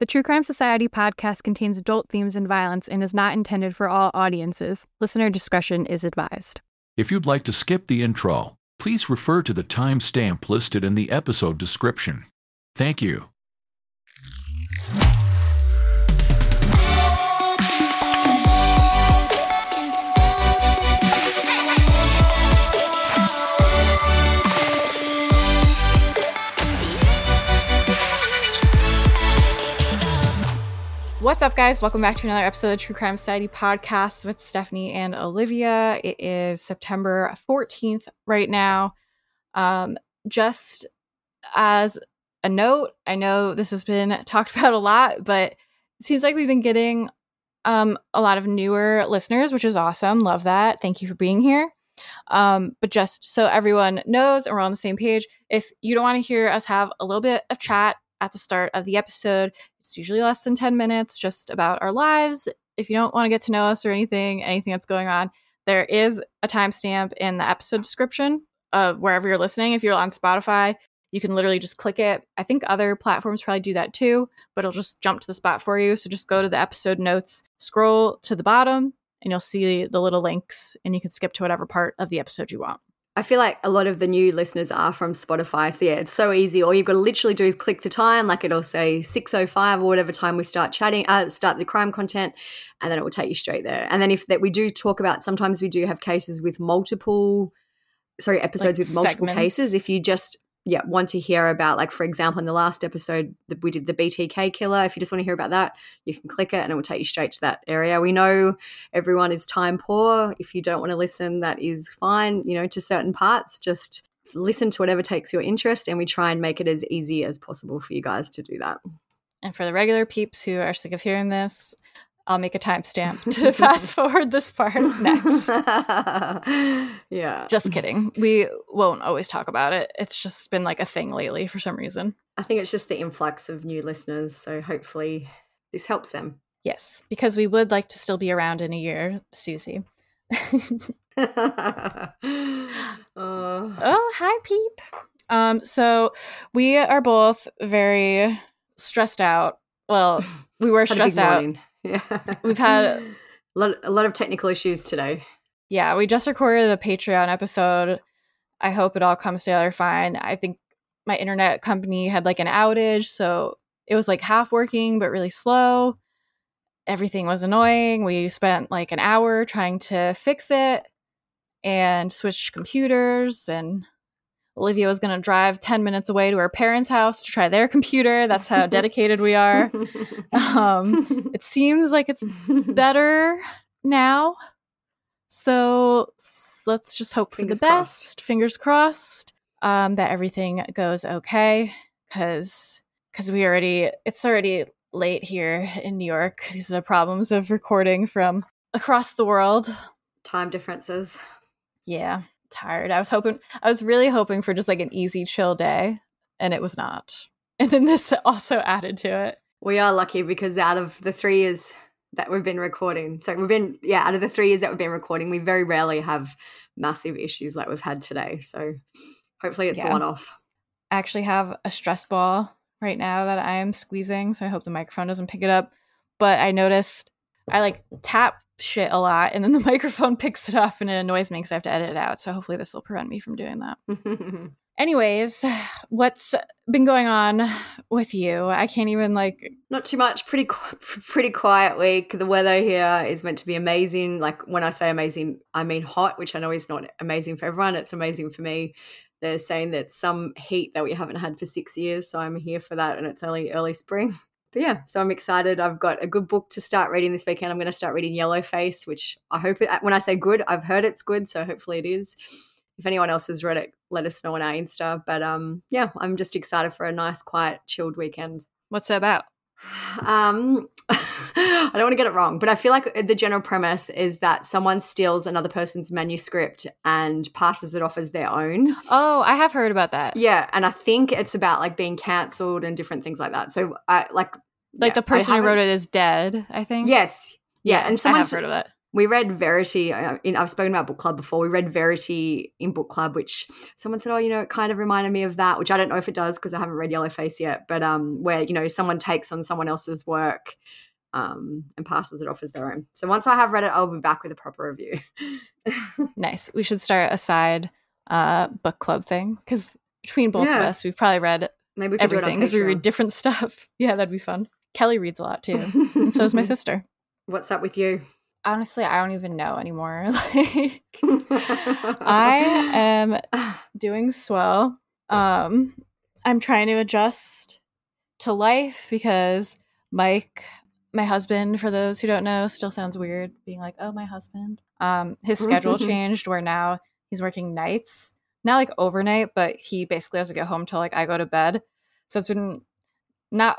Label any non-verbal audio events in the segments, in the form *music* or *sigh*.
The True Crime Society podcast contains adult themes and violence and is not intended for all audiences. Listener discretion is advised. If you'd like to skip the intro, please refer to the timestamp listed in the episode description. Thank you. What's up, guys? Welcome back to another episode of True Crime Society podcast with Stephanie and Olivia. It is September 14th right now. Um, just as a note, I know this has been *laughs* talked about a lot, but it seems like we've been getting um, a lot of newer listeners, which is awesome. Love that. Thank you for being here. Um, but just so everyone knows and we're on the same page, if you don't want to hear us have a little bit of chat at the start of the episode, it's usually less than 10 minutes, just about our lives. If you don't want to get to know us or anything, anything that's going on, there is a timestamp in the episode description of wherever you're listening. If you're on Spotify, you can literally just click it. I think other platforms probably do that too, but it'll just jump to the spot for you. So just go to the episode notes, scroll to the bottom, and you'll see the little links, and you can skip to whatever part of the episode you want. I feel like a lot of the new listeners are from Spotify. So yeah, it's so easy. All you've got to literally do is click the time, like it'll say 605 or whatever time we start chatting, uh, start the crime content, and then it will take you straight there. And then if that we do talk about sometimes we do have cases with multiple sorry, episodes Like with multiple segments. cases. If you just yeah, want to hear about like for example in the last episode that we did the BTK killer, if you just want to hear about that, you can click it and it will take you straight to that area. We know everyone is time poor. If you don't want to listen, that is fine, you know, to certain parts. Just listen to whatever takes your interest and we try and make it as easy as possible for you guys to do that. And for the regular peeps who are sick of hearing this, I'll make a timestamp *laughs* to fast forward this part next. *laughs* yeah. Just kidding. We won't always talk about it. It's just been like a thing lately for some reason. I think it's just the influx of new listeners, so hopefully this helps them. Yes, because we would like to still be around in a year, Susie. oh. *laughs* Oh, hi, Peep. Um, so we are both very stressed out. Well, we were Had a big stressed out. morning. Yeah. We've had- a *laughs* lot, a lot of technical issues today. Yeah, we just recorded a Patreon episode. I hope it all comes together fine. I think my internet company had like an outage, so it was like half working but really slow. Everything was annoying. We spent like an hour trying to fix it and switch computers and Olivia was going to drive 10 minutes away to her parents' house to try their computer. That's how *laughs* dedicated we are. Um, It seems like it's better now. So let's just hope for Fingers the crossed. best. Fingers crossed um, that everything goes okay. Because because we already it's already late here in New York. These are the problems of recording from across the world. Time differences. Yeah, tired. I was hoping I was really hoping for just like an easy chill day, and it was not. And then this *laughs* also added to it. We are lucky because out of the three years that we've been recording, so we've been, yeah, out of the three years that we've been recording, we very rarely have massive issues like we've had today. So hopefully it's Yeah. a one off. I actually have a stress ball right now that I am squeezing, so I hope the microphone doesn't pick it up. But I noticed I like tap shit a lot and then the *laughs* microphone picks it up and it annoys me because I have to edit it out. So hopefully this will prevent me from doing that. *laughs* Anyways, what's been going on with you? I can't even like Not too much. Pretty pretty quiet week. The weather here is meant to be amazing. Like when I say amazing, I mean hot, which I know is not amazing for everyone. It's amazing for me. They're saying that some heat that we haven't had for six years, so I'm here for that, and it's only early spring. *laughs* But yeah, so I'm excited. I've got a good book to start reading this weekend. I'm going to start reading Yellowface, which I hope. It, when I say good, I've heard it's good, so hopefully it is. If anyone else has read it, let us know on our Insta. But um, yeah, I'm just excited for a nice, quiet, chilled weekend. what's that about? Um, *laughs* I don't want to get it wrong, but I feel like the general premise is that someone steals another person's manuscript and passes it off as their own. Oh, I have heard about that. Yeah, and I think it's about like being cancelled and different things like that. So I like Like yeah, the person I who wrote it is dead, I think. Yes, yeah, and I someone have heard of it. We read Verity. uh, In, I've spoken about book club before. We read Verity in book club, which someone said, "Oh, you know, it kind of reminded me of that." Which I don't know if it does because I haven't read Yellowface yet. But um, where you know someone takes on someone else's work um, and passes it off as their own. So once I have read it, I'll be back with a proper review. *laughs* Nice. We should start a side uh, book club thing because between both of us, we've probably read Maybe we everything because we read different *laughs* stuff. Yeah, that'd be fun. Kelly reads a lot too, and so is my *laughs* sister. What's up with you? Honestly, I don't even know anymore. *laughs* like, *laughs* I am doing swell. Um, I'm trying to adjust to life because Mike, my husband, for those who don't know, still sounds weird being like, "Oh, my husband." Um, his schedule *laughs* changed where now he's working nights, not like overnight, but he basically has to get home till like I go to bed. So it's been not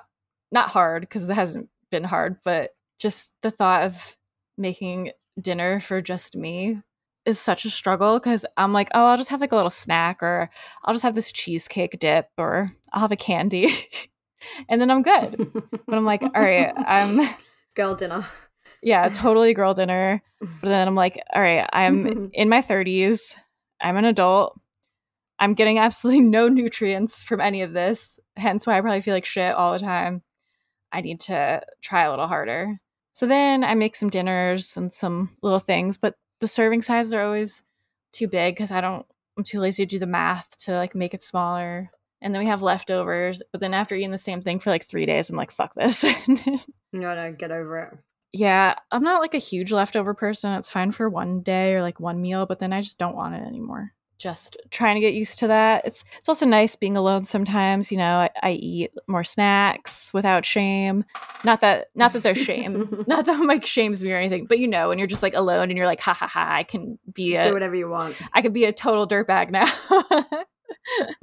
not hard because it hasn't been hard, but just the thought of making dinner for just me is such a struggle because I'm like, oh, I'll just have like a little snack or I'll just have this cheesecake dip or I'll have a candy *laughs* and then I'm good. But I'm like, all right, I'm *laughs* girl dinner. yeah, totally girl dinner. But then I'm like, all right, I'm *laughs* in my 30s. I'm an adult. I'm getting absolutely no nutrients from any of this. Hence why I probably feel like shit all the time. I need to try a little harder. So then I make some dinners and some little things, but the serving sizes are always too big because I don't, I'm too lazy to do the math to like make it smaller. And then we have leftovers. But then after eating the same thing for like three days, I'm like, fuck this. *laughs* No, no, get over it. Yeah, I'm not like a huge leftover person. It's fine for one day or like one meal, but then I just don't want it anymore. Just trying to get used to that. It's it's also nice being alone sometimes. You know, I, I eat more snacks without shame. Not that not that there's shame. *laughs* not that Mike shames me or anything. But you know, when you're just like alone and you're like, ha ha ha, I can be Do whatever you want. I could be a total dirtbag now.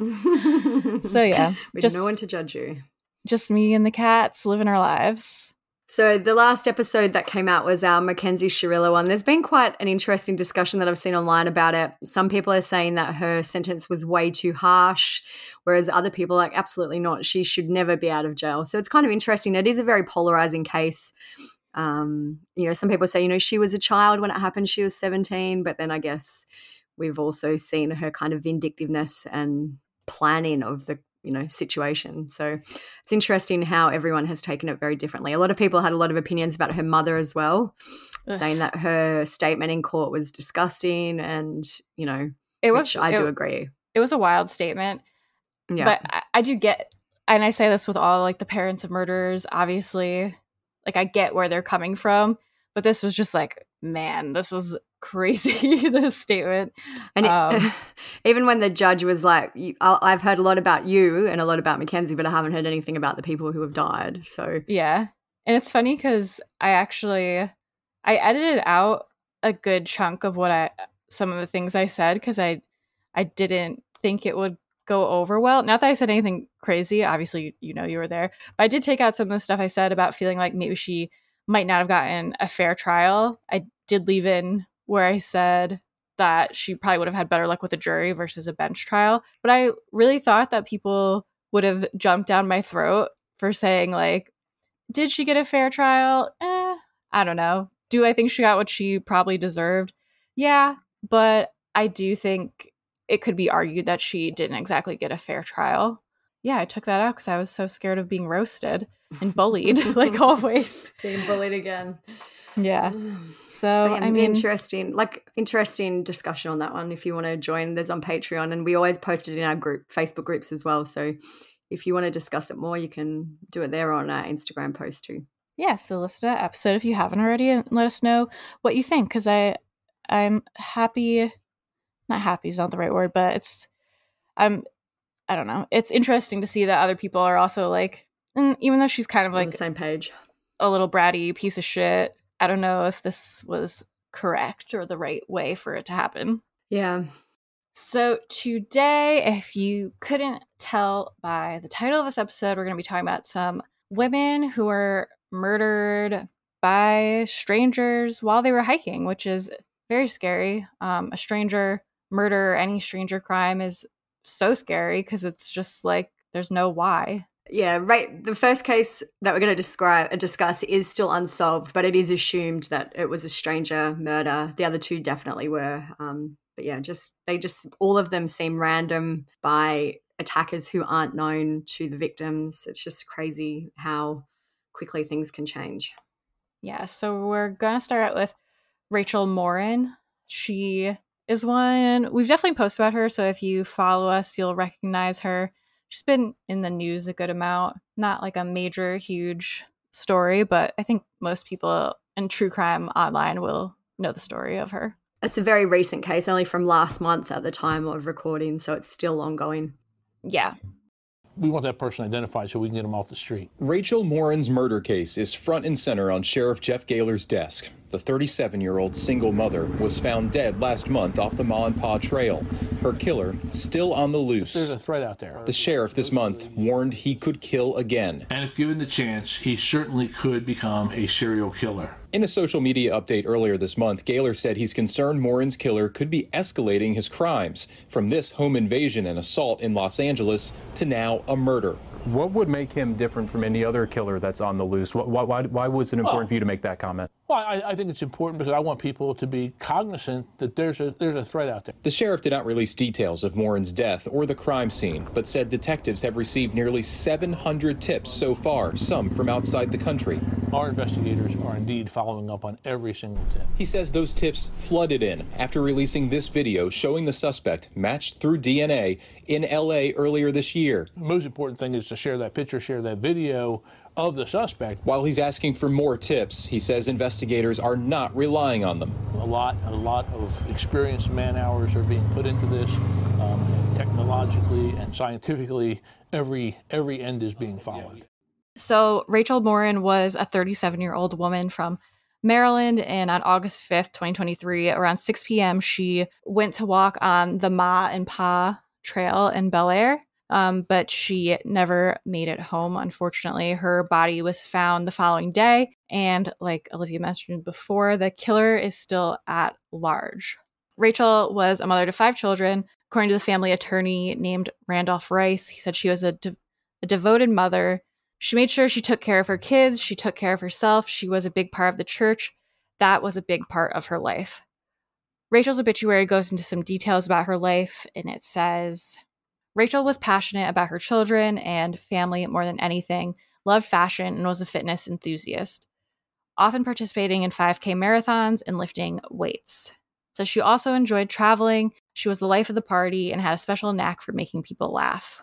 *laughs* so yeah, With just no one to judge you. just me and the cats living our lives. So the last episode that came out was our Mackenzie Shirilla one. There's been quite an interesting discussion that I've seen online about it. Some people are saying that her sentence was way too harsh, whereas other people are like absolutely not. She should never be out of jail. So it's kind of interesting. It is a very polarizing case. Um, you know, some people say, you know, she was a child when it happened, she was 17, but then I guess we've also seen her kind of vindictiveness and planning of the you know situation. So it's interesting how everyone has taken it very differently. A lot of people had a lot of opinions about her mother as well saying that her statement in court was disgusting and you know it was which i it- do agree. it was a wild statement. yeah. But I, I do get, and I say this with all like the parents of murderers, obviously, like I get where they're coming from, but this was just like, man, this was crazy. *laughs* this statement. and it, um, *laughs* even when the judge was like i've heard a lot about you and a lot about mackenzie but i haven't heard anything about the people who have died so Yeah. And it's funny because I actually I edited out a good chunk of what I some of the things I said because I I didn't think it would go over well. Not that I said anything crazy. Obviously, you know you were there. But I did take out some of the stuff I said about feeling like maybe she might not have gotten a fair trial. I did leave in where I said that she probably would have had better luck with a jury versus a bench trial. But I really thought that people would have jumped down my throat for saying like did she get a fair trial? Eh, I don't know. Do I think she got what she probably deserved? Yeah, but I do think it could be argued that she didn't exactly get a fair trial. Yeah, I took that out because I was so scared of being roasted and bullied, *laughs* like always. being bullied again Yeah. *sighs* So, yeah, I mean, interesting, like interesting discussion on that one. If you want to join, there's on Patreon, and we always post it in our group, Facebook groups as well. So if you want to discuss it more, you can do it there on our Instagram post too. yeah, so listen to that episode if you haven't already and let us know what you think because I I'm happy not happy is not the right word, but it's I'm I don't know. It's interesting to see that other people are also like even though she's kind of on like the same page. a little bratty piece of shit, I don't know if this was correct or the right way for it to happen. Yeah, So, today, if you couldn't tell by the title of this episode, we're going to be talking about some women who were murdered by strangers while they were hiking, which is very scary. Um, a stranger murder, any stranger crime is so scary because it's just like there's no why. Yeah, right. The first case that we're going to describe and discuss is still unsolved, but it is assumed that it was a stranger murder. The other two definitely were. Um, but yeah, just they just all of them seem random by attackers who aren't known to the victims. It's just crazy how quickly things can change. Yeah, so we're gonna start out with Rachel Morin. She is one we've definitely posted about her, so if you follow us, you'll recognize her. She's been in the news a good amount. Not like a major, huge story, but I think most people in true crime online will know the story of her. It's a very recent case, only from last month at the time of recording, so it's still ongoing. Yeah. We want that person identified so we can get them off the street. Rachel Morin's murder case is front and center on Sheriff Jeff Gahler's desk. The 37 year old single mother was found dead last month off the Ma and Pa Trail. Her killer still on the loose. There's a threat out there. The sheriff this month warned he could kill again. And if given the chance, he certainly could become a serial killer. In a social media update earlier this month, Gahler said he's concerned Morin's killer could be escalating his crimes from this home invasion and assault in Los Angeles to now a murder. What would make him different from any other killer that's on the loose? Why, why, why was it important for you to make that comment? Well, I, I, think it's important because I want people to be cognizant that there's a there's a threat out there. The sheriff did not release details of Morin's death or the crime scene, but said detectives have received nearly 700 tips so far, some from outside the country. Our investigators are indeed following up on every single tip. He says those tips flooded in after releasing this video showing the suspect matched through DNA in LA earlier this year. The most important thing is to share that picture, share that video of the suspect. While he's asking for more tips, he says investigators are not relying on them. A lot, a lot of experienced man hours are being put into this. Um, technologically and scientifically, every every end is being followed. So Rachel Morin was a 37 year old woman from Maryland, and on August 5th, 2023, around 6 p.m., she went to walk on the Ma and Pa Trail in Bel Air um, but she never made it home. Unfortunately, her body was found the following day. And like Olivia mentioned before, the killer is still at large. Rachel was a mother to five children. According to the family attorney named Randolph Rice, he said she was a, de- a devoted mother. She made sure she took care of her kids, she took care of herself, she was a big part of the church. That was a big part of her life. Rachel's obituary goes into some details about her life, and it says Rachel was passionate about her children and family more than anything, loved fashion, and was a fitness enthusiast, often participating in 5K marathons and lifting weights. So she also enjoyed traveling. She was the life of the party and had a special knack for making people laugh.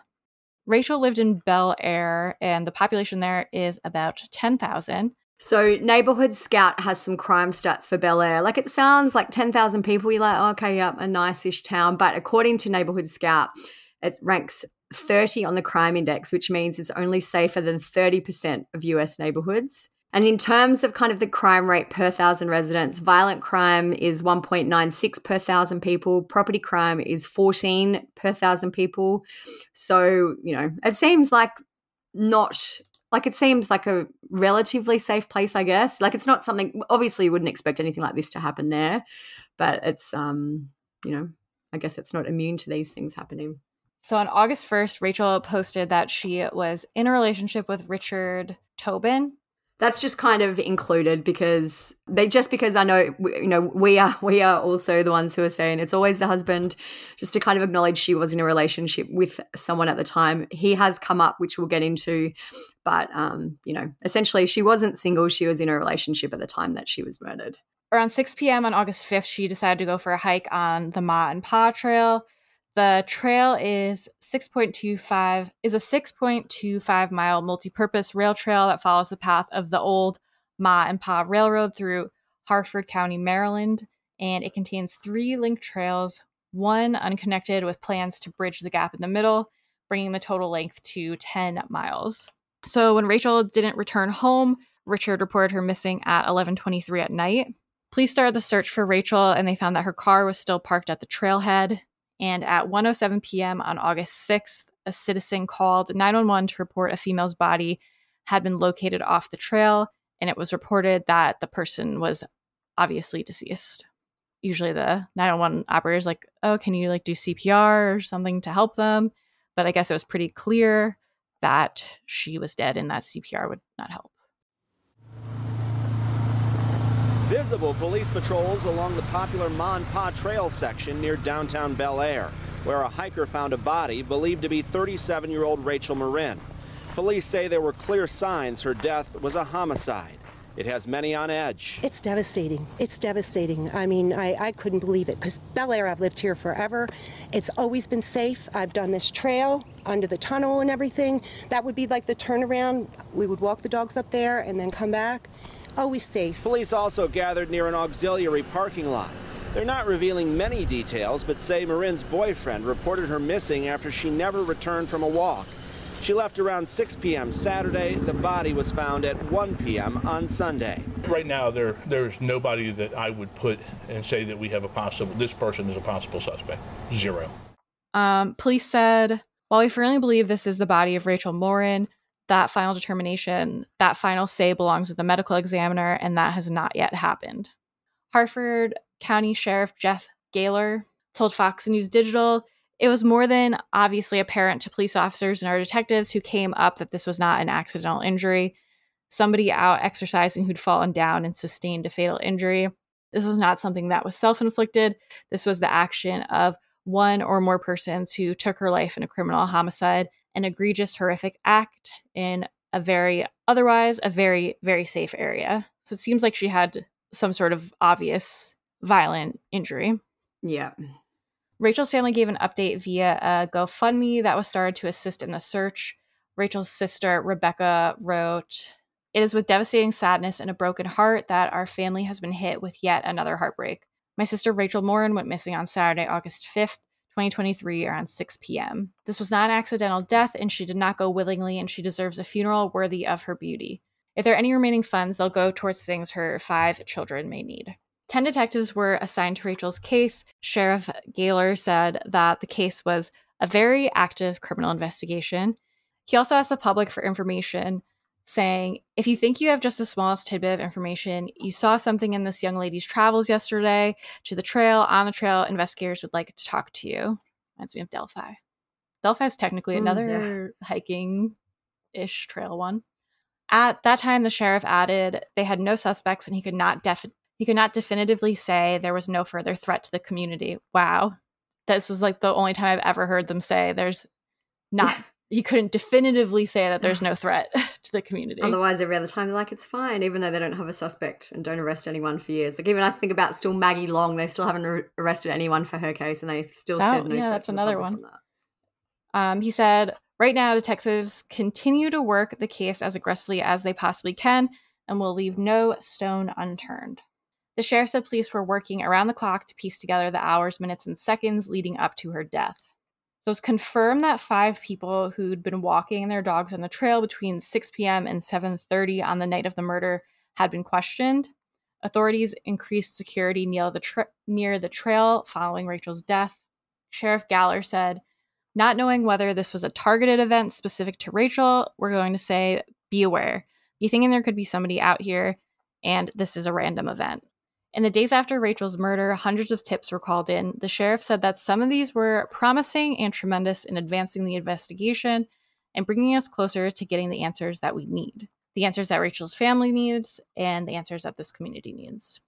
Rachel lived in Bel Air, and the population there is about 10,000. So, Neighborhood Scout has some crime stats for Bel Air. Like, it sounds like 10,000 people. You're like, oh, okay, yep, a nice ish town. But according to Neighborhood Scout, it ranks 30 on the crime index, which means it's only safer than 30% of US neighborhoods. And in terms of kind of the crime rate per thousand residents, violent crime is 1.96 per thousand people, property crime is 14 per thousand people. So, you know, it seems like not like it seems like a relatively safe place, I guess. Like it's not something obviously you wouldn't expect anything like this to happen there, but it's um, you know, I guess it's not immune to these things happening. So on August 1st, Rachel posted that she was in a relationship with Richard Tobin. That's just kind of included because they just because I know you know we are we are also the ones who are saying it's always the husband just to kind of acknowledge she was in a relationship with someone at the time. He has come up which we'll get into but um you know essentially she wasn't single she was in a relationship at the time that she was murdered. Around 6 p.m. on August 5th, she decided to go for a hike on the Ma and Pa Trail. The trail is 6.25 is a 6.25 mile multi-purpose rail trail that follows the path of the old Ma and Pa Railroad through Harford County, Maryland, and it contains three linked trails, one unconnected with plans to bridge the gap in the middle, bringing the total length to 10 miles. So when Rachel didn't return home, Richard reported her missing at 11:23 at night. Police started the search for Rachel and they found that her car was still parked at the trailhead. And at 1:07 p.m. on August 6th, a citizen called 911 to report a female's body had been located off the trail, and it was reported that the person was obviously deceased. Usually, the 911 operator is like, "Oh, can you like do CPR or something to help them?" But I guess it was pretty clear that she was dead and that CPR would not help. Visible police patrols along the popular Ma and Pa Trail section near downtown Bel Air, where a hiker found a body believed to be 37 year old Rachel Morin. Police say there were clear signs her death was a homicide. It has many on edge. It's devastating. It's devastating. I mean, I, I couldn't believe it because Bel Air, I've lived here forever. It's always been safe. I've done this trail under the tunnel and everything. That would be like the turnaround. We would walk the dogs up there and then come back always safe. Police also gathered near an auxiliary parking lot. They're not revealing many details, but say Morin's boyfriend reported her missing after she never returned from a walk. She left around 6 p.m. Saturday. The body was found at 1 p.m. on Sunday. Right now, there there's nobody that I would put and say that we have a possible. This person is a possible suspect. Zero. Um, police said, while we firmly believe this is the body of Rachel Morin, that final determination, that final say belongs with the medical examiner, and that has not yet happened. Harford County Sheriff Jeff Gahler told Fox News Digital it was more than obviously apparent to police officers and our detectives who came up that this was not an accidental injury, somebody out exercising who'd fallen down and sustained a fatal injury. This was not something that was self inflicted. This was the action of one or more persons who took her life in a criminal homicide an egregious, horrific act in a very, otherwise, a very, very safe area. So it seems like she had some sort of obvious violent injury. Yeah. Rachel's family gave an update via a GoFundMe that was started to assist in the search. Rachel's sister, Rebecca, wrote, It is with devastating sadness and a broken heart that our family has been hit with yet another heartbreak. My sister, Rachel Morin, went missing on Saturday, August 5th 2023 around 6 p.m. This was not an accidental death, and she did not go willingly, and she deserves a funeral worthy of her beauty. If there are any remaining funds, they'll go towards things her five children may need. Ten detectives were assigned to Rachel's case. Sheriff Gahler said that the case was a very active criminal investigation. He also asked the public for information saying, if you think you have just the smallest tidbit of information, you saw something in this young lady's travels yesterday to the trail, on the trail, investigators would like to talk to you. Reminds me of Delphi. Delphi is technically mm, another yeah. hiking ish trail one. At that time, the sheriff added they had no suspects and he could not def- he could not definitively say there was no further threat to the community. Wow. This is like the only time I've ever heard them say there's not he couldn't definitively say that there's no *sighs* threat *laughs* to the community. Otherwise, every other time they're like, it's fine, even though they don't have a suspect and don't arrest anyone for years. Like even I think about still Maggie Long, they still haven't arrested anyone for her case, and they still that, said no. Yeah, that's another one. That. Um, he said, right now, detectives continue to work the case as aggressively as they possibly can, and will leave no stone unturned. The sheriff said police were working around the clock to piece together the hours, minutes, and seconds leading up to her death. So it's confirmed that five people who'd been walking their dogs on the trail between 6 p.m. and 7:30 on the night of the murder had been questioned. Authorities increased security near the tra- near the trail following Rachel's death. Sheriff Gahler said, "Not knowing whether this was a targeted event specific to Rachel, we're going to say be aware. You thinking there could be somebody out here, and this is a random event." In the days after Rachel's murder, hundreds of tips were called in. The sheriff said that some of these were promising and tremendous in advancing the investigation and bringing us closer to getting the answers that we need the answers that Rachel's family needs and the answers that this community needs.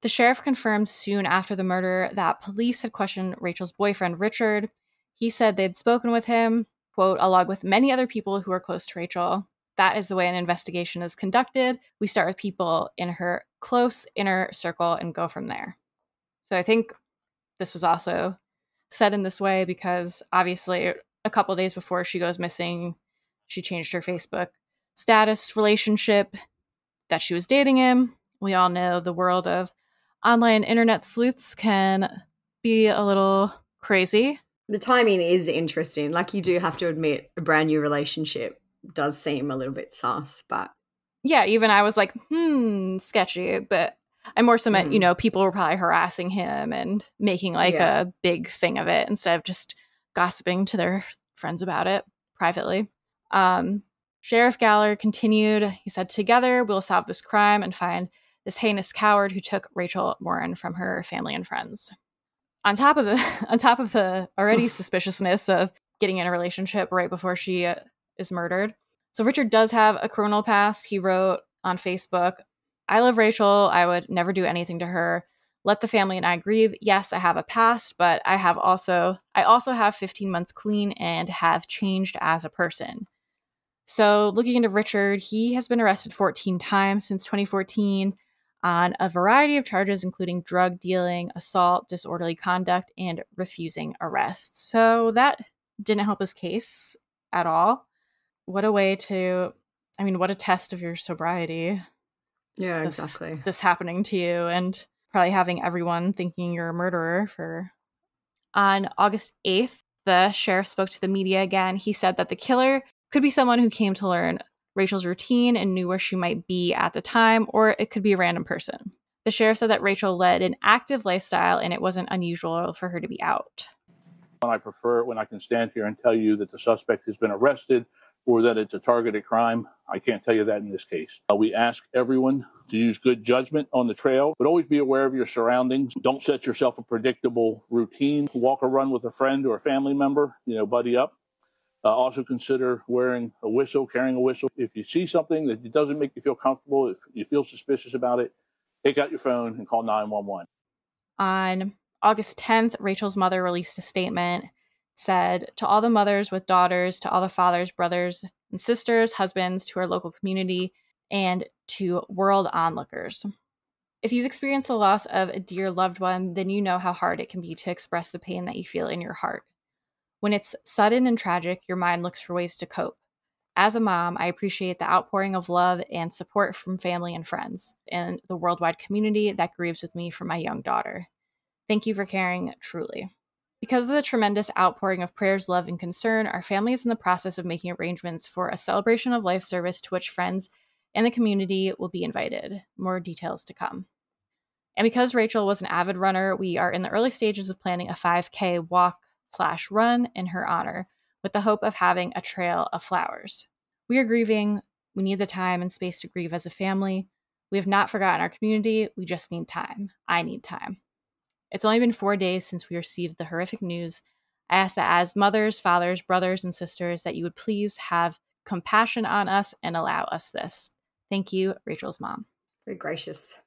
The sheriff confirmed soon after the murder that police had questioned Rachel's boyfriend, Richard. He said they'd spoken with him, quote, along with many other people who are close to Rachel. That is the way an investigation is conducted. We start with people in her close inner circle and go from there. So I think this was also said in this way because obviously a couple days before she goes missing, she changed her Facebook status relationship that she was dating him. We all know the world of online internet sleuths can be a little crazy. The timing is interesting. Like you do have to admit a brand new relationship does seem a little bit sus, but yeah, even I was like, hmm, sketchy. But I more so meant, mm. you know, people were probably harassing him and making like yeah. a big thing of it instead of just gossiping to their friends about it privately. Um, Sheriff Gahler continued, he said, Together we'll solve this crime and find this heinous coward who took Rachel Morin from her family and friends. On top of the *laughs* on top of the already suspiciousness of getting in a relationship right before she uh, is murdered. So Richard does have a criminal past. He wrote on Facebook, I love Rachel. I would never do anything to her. Let the family and I grieve. Yes, I have a past, but I have also I also have 15 months clean and have changed as a person. So, looking into Richard, he has been arrested 14 times since 2014 on a variety of charges, including drug dealing, assault, disorderly conduct, and refusing arrest. So, that didn't help his case at all. What a way to, I mean, what a test of your sobriety. Yeah, exactly. This happening to you and probably having everyone thinking you're a murderer for. On August 8th, the sheriff spoke to the media again. He said that the killer could be someone who came to learn Rachel's routine and knew where she might be at the time, or it could be a random person. The sheriff said that Rachel led an active lifestyle and it wasn't unusual for her to be out. I prefer it when I can stand here and tell you that the suspect has been arrested or that it's a targeted crime. I can't tell you that in this case. Uh, we ask everyone to use good judgment on the trail, but always be aware of your surroundings. Don't set yourself a predictable routine. Walk or run with a friend or a family member, you know, buddy up. Uh, also consider wearing a whistle, carrying a whistle. If you see something that doesn't make you feel comfortable, if you feel suspicious about it, take out your phone and call 911. On August 10th, Rachel's mother released a statement said to all the mothers with daughters, to all the fathers, brothers, and sisters, husbands, to our local community, and to world onlookers. If you've experienced the loss of a dear loved one, then you know how hard it can be to express the pain that you feel in your heart. When it's sudden and tragic, your mind looks for ways to cope. As a mom, I appreciate the outpouring of love and support from family and friends and the worldwide community that grieves with me for my young daughter. Thank you for caring, truly. Because of the tremendous outpouring of prayers, love, and concern, our family is in the process of making arrangements for a celebration of life service to which friends and the community will be invited. More details to come. And because Rachel was an avid runner, we are in the early stages of planning a 5K walk slash run in her honor with the hope of having a trail of flowers. We are grieving. We need the time and space to grieve as a family. We have not forgotten our community. We just need time. I need time. It's only been four days since we received the horrific news. I ask that as mothers, fathers, brothers, and sisters, that you would please have compassion on us and allow us this. Thank you, Rachel's mom. Very gracious.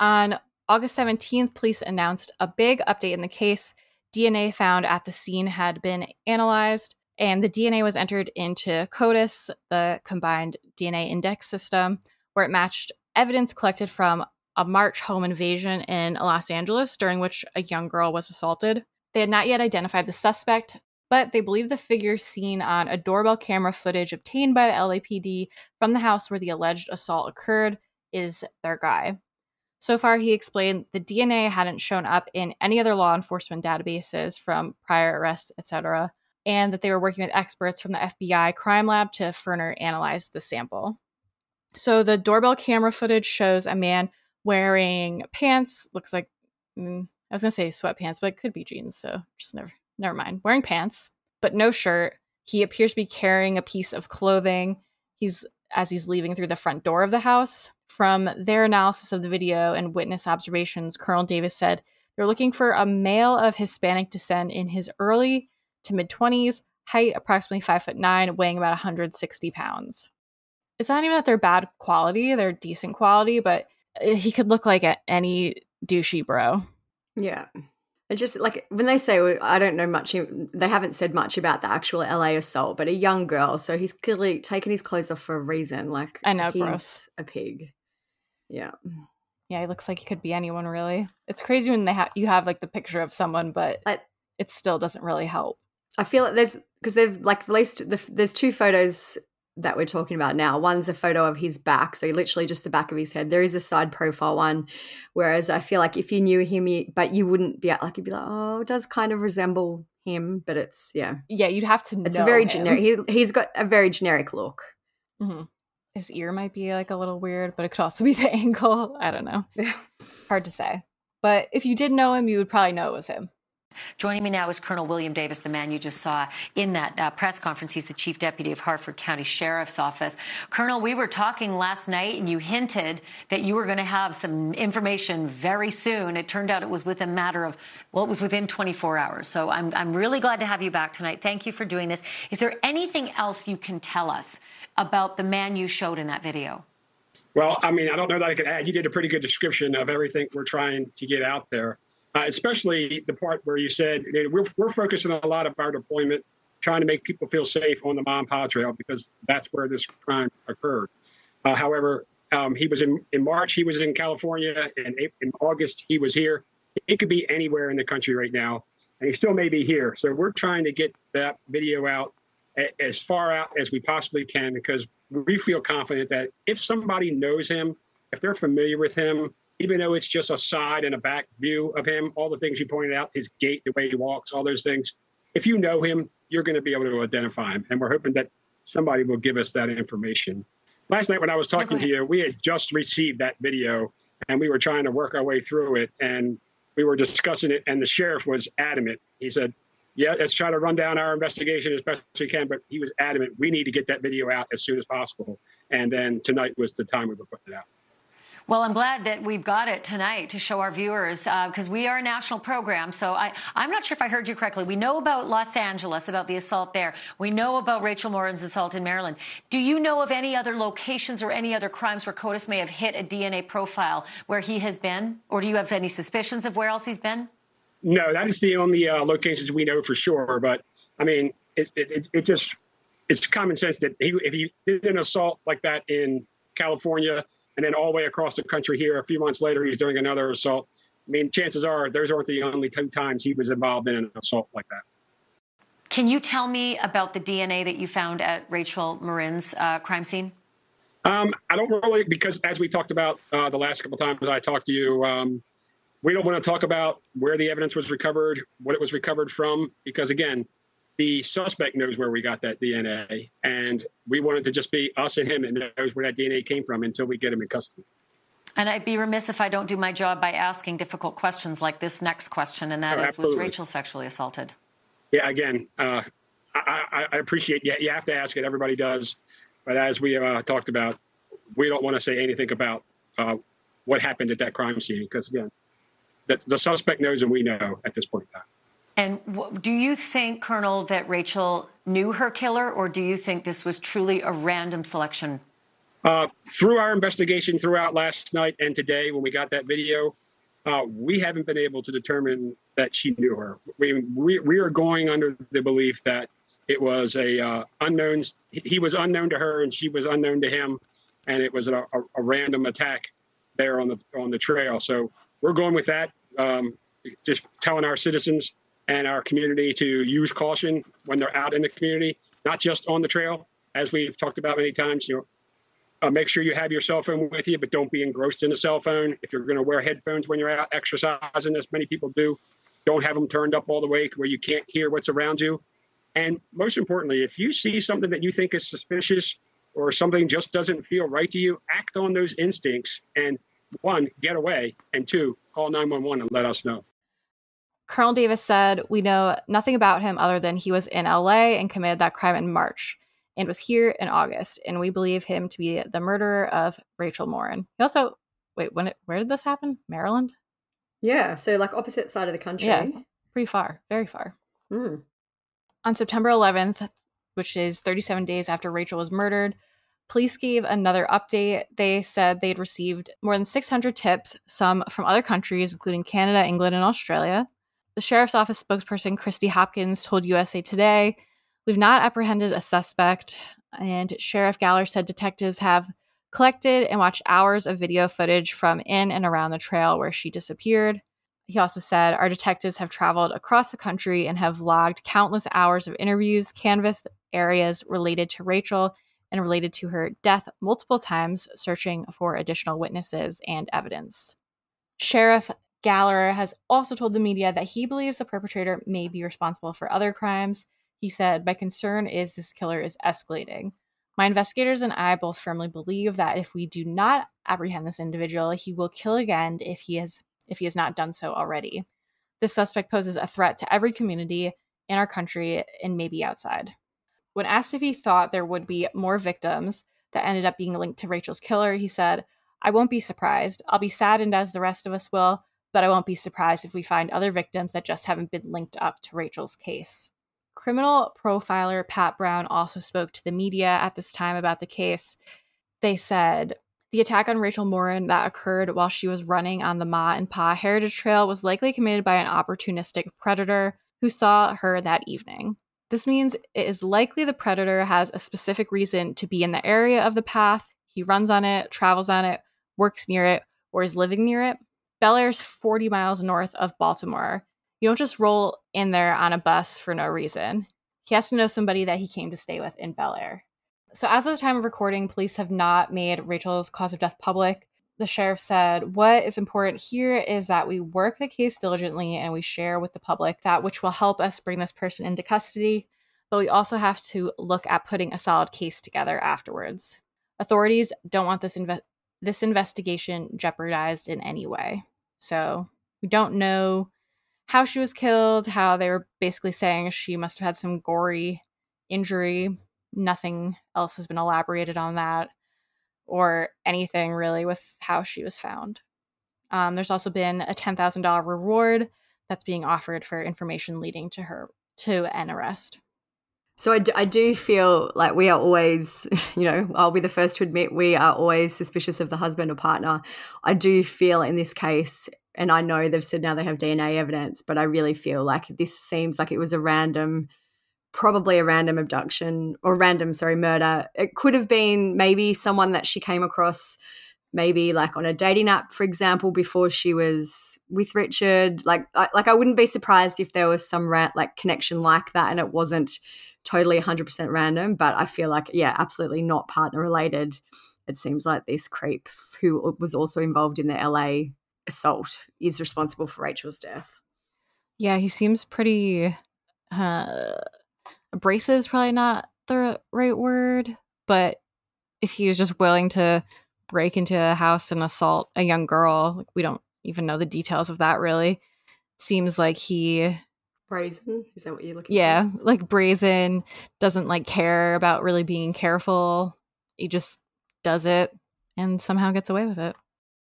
On August 17th, police announced a big update in the case. DNA found at the scene had been analyzed, and the DNA was entered into CODIS, the combined DNA index system, where it matched evidence collected from a March home invasion in Los Angeles during which a young girl was assaulted. They had not yet identified the suspect, but they believe the figure seen on a doorbell camera footage obtained by the LAPD from the house where the alleged assault occurred is their guy. So far, he explained the DNA hadn't shown up in any other law enforcement databases from prior arrests, etc., and that they were working with experts from the FBI crime lab to further analyze the sample. So the doorbell camera footage shows a man wearing pants. Looks like mm, I was gonna say sweatpants, but it could be jeans. So just never never mind. Wearing pants, but no shirt. He appears to be carrying a piece of clothing. He's as he's leaving through the front door of the house. From their analysis of the video and witness observations, Colonel Davis said they're looking for a male of Hispanic descent in his early to mid 20s, height approximately 5 foot 9, weighing about 160 pounds. It's not even that they're bad quality, they're decent quality, but Eh, he could look like a, any douchey bro. Yeah. And just like when they say, oh, I don't know much, they haven't said much about the actual LA assault, but a young girl. So he's clearly taken his clothes off for a reason. Like, I know, he's gross. a pig. Yeah. Yeah, he looks like he could be anyone, really. It's crazy when they have you have like the picture of someone, but I, it still doesn't really help. I feel like there's because they've like released the, there's two photos that we're talking about now. One's a photo of his back, so literally just the back of his head. There is a side profile one, whereas I feel like if you knew him, you, but you wouldn't be like you'd be like, oh, it does kind of resemble him, but it's yeah, yeah. You'd have to. Know it's a very generic. He he's got a very generic look. Mm-hmm. His ear might be like a little weird, but it could also be the *laughs* angle. I don't know. *laughs* Hard to say. But if you did know him, you would probably know it was him. Joining me now is Colonel William Davis, the man you just saw in that uh, press conference. He's the chief deputy of Harford County Sheriff's Office. Colonel, we were talking last night, and you hinted that you were going to have some information very soon. It turned out it was within a matter of, well, it was within 24 hours. So I'm, I'm really glad to have you back tonight. Thank you for doing this. Is there anything else you can tell us about the man you showed in that video? Well, I mean, I don't know that I could add. You did a pretty good description of everything we're trying to get out there uh, especially the part where you said we're, we're focusing a lot of our deployment trying to make people feel safe on the Ma and Pa Trail because that's where this crime occurred. Uh, however, um, he was in, in March, he was in California, and in August, he was here. It could be anywhere in the country right now, and he still may be here. So we're trying to get that video out as far out as we possibly can because we feel confident that if somebody knows him, if they're familiar with him, even though it's just a side and a back view of him, all the things you pointed out, his gait, the way he walks, all those things. If you know him, you're going to be able to identify him. And we're hoping that somebody will give us that information. Last night when I was talking to you, we had just received that video and we were trying to work our way through it and we were discussing it and the sheriff was adamant. He said, yeah, let's try to run down our investigation as best we can. But he was adamant, we need to get that video out as soon as possible. And then tonight was the time we were putting it out. Well, I'm glad that we've got it tonight to show our viewers because uh, we are a national program. So I, I'm not sure if I heard you correctly. We know about Los Angeles, about the assault there. We know about Rachel Morin's assault in Maryland. Do you know of any other locations or any other crimes where CODIS may have hit a DNA profile where he has been? Or do you have any suspicions of where else he's been? No, that is the only uh, locations we know for sure. But I mean, it, it, it just it's common sense that he, if he did an assault like that in California, and then all the way across the country here. A few months later, he's doing another assault. I mean, chances are those aren't the only two times he was involved in an assault like that. Can you tell me about the DNA that you found at Rachel Morin's uh, crime scene? Um, I don't really, because as we talked about uh, the last couple times I talked to you, um, we don't want to talk about where the evidence was recovered, what it was recovered from, because again, the suspect knows where we got that DNA, and we wanted to just be us and him and knows where that DNA came from until we get him in custody. And I'd be remiss if I don't do my job by asking difficult questions like this next question, and that oh, is: Was Rachel sexually assaulted? Yeah, again, uh, I, I, appreciate. Yeah, you have to ask it. Everybody does, but as we uh, talked about, we don't want to say anything about uh, what happened at that crime scene because again, the, the suspect knows and we know at this point in time. And do you think, Colonel, that Rachel knew her killer, or do you think this was truly a random selection? Uh, through our investigation throughout last night and today, when we got that video, uh, we haven't been able to determine that she knew her. We, we, we are going under the belief that it was a uh, unknown. He was unknown to her, and she was unknown to him, and it was a, a, a random attack there on the on the trail. So we're going with that. Um, just telling our citizens and our community to use caution when they're out in the community, not just on the trail. As we've talked about many times, you know, uh, make sure you have your cell phone with you, but don't be engrossed in a cell phone. If you're going to wear headphones when you're out exercising, as many people do, don't have them turned up all the way where you can't hear what's around you. And most importantly, if you see something that you think is suspicious or something just doesn't feel right to you, act on those instincts and one, get away, and two, call 911 and let us know. Colonel Davis said, We know nothing about him other than he was in LA and committed that crime in March and was here in August. And we believe him to be the murderer of Rachel Morin. He also, wait, when it, where did this happen? Maryland? Yeah. So, like, opposite side of the country. Yeah. Pretty far, very far. Mm. On September 11th, which is 37 days after Rachel was murdered, police gave another update. They said they'd received more than 600 tips, some from other countries, including Canada, England, and Australia. The sheriff's office spokesperson, Cristie Hopkins, told USA Today, We've not apprehended a suspect. And Sheriff Gahler said detectives have collected and watched hours of video footage from in and around the trail where she disappeared. He also said, Our detectives have traveled across the country and have logged countless hours of interviews, canvassed areas related to Rachel and related to her death multiple times, searching for additional witnesses and evidence. Sheriff Gahler has also told the media that he believes the perpetrator may be responsible for other crimes. He said, My concern is this killer is escalating. My investigators and I both firmly believe that if we do not apprehend this individual, he will kill again if he has if he has not done so already. This suspect poses a threat to every community in our country and maybe outside. When asked if he thought there would be more victims that ended up being linked to Rachel's killer, he said, I won't be surprised. I'll be saddened as the rest of us will, but I won't be surprised if we find other victims that just haven't been linked up to Rachel's case. Criminal profiler Pat Brown also spoke to the media at this time about the case. They said, the attack on Rachel Morin that occurred while she was running on the Ma and Pa Heritage Trail was likely committed by an opportunistic predator who saw her that evening. This means it is likely the predator has a specific reason to be in the area of the path. He runs on it, travels on it, works near it, or is living near it. Bel Air is 40 miles north of Baltimore. You don't just roll in there on a bus for no reason. He has to know somebody that he came to stay with in Bel Air. So, as of the time of recording, police have not made Rachel's cause of death public. The sheriff said, What is important here is that we work the case diligently and we share with the public that which will help us bring this person into custody. But we also have to look at putting a solid case together afterwards. Authorities don't want this, inve- this investigation jeopardized in any way. So, we don't know how she was killed, how they were basically saying she must have had some gory injury nothing else has been elaborated on that or anything really with how she was found. Um, there's also been a $10,000 reward that's being offered for information leading to her to an arrest. So I do, I do feel like we are always, *laughs* you know, I'll be the first to admit we are always suspicious of the husband or partner. I do feel in this case, and I know they've said now they have DNA evidence, but I really feel like this seems like it was a random probably a random abduction or random, sorry, murder. It could have been maybe someone that she came across, maybe like on a dating app, for example, before she was with Richard. Like, I, like I wouldn't be surprised if there was some ra- like connection like that, and it wasn't totally 100% random. But I feel like, yeah, absolutely not partner related. It seems like this creep who was also involved in the LA assault is responsible for Rachel's death. Yeah, he seems pretty uh abrasive is probably not the right word, but if he was just willing to break into a house and assault a young girl, like we don't even know the details of that really. Seems like he brazen is that what you're looking for? yeah for? like brazen doesn't like care about really being careful he just does it and somehow gets away with it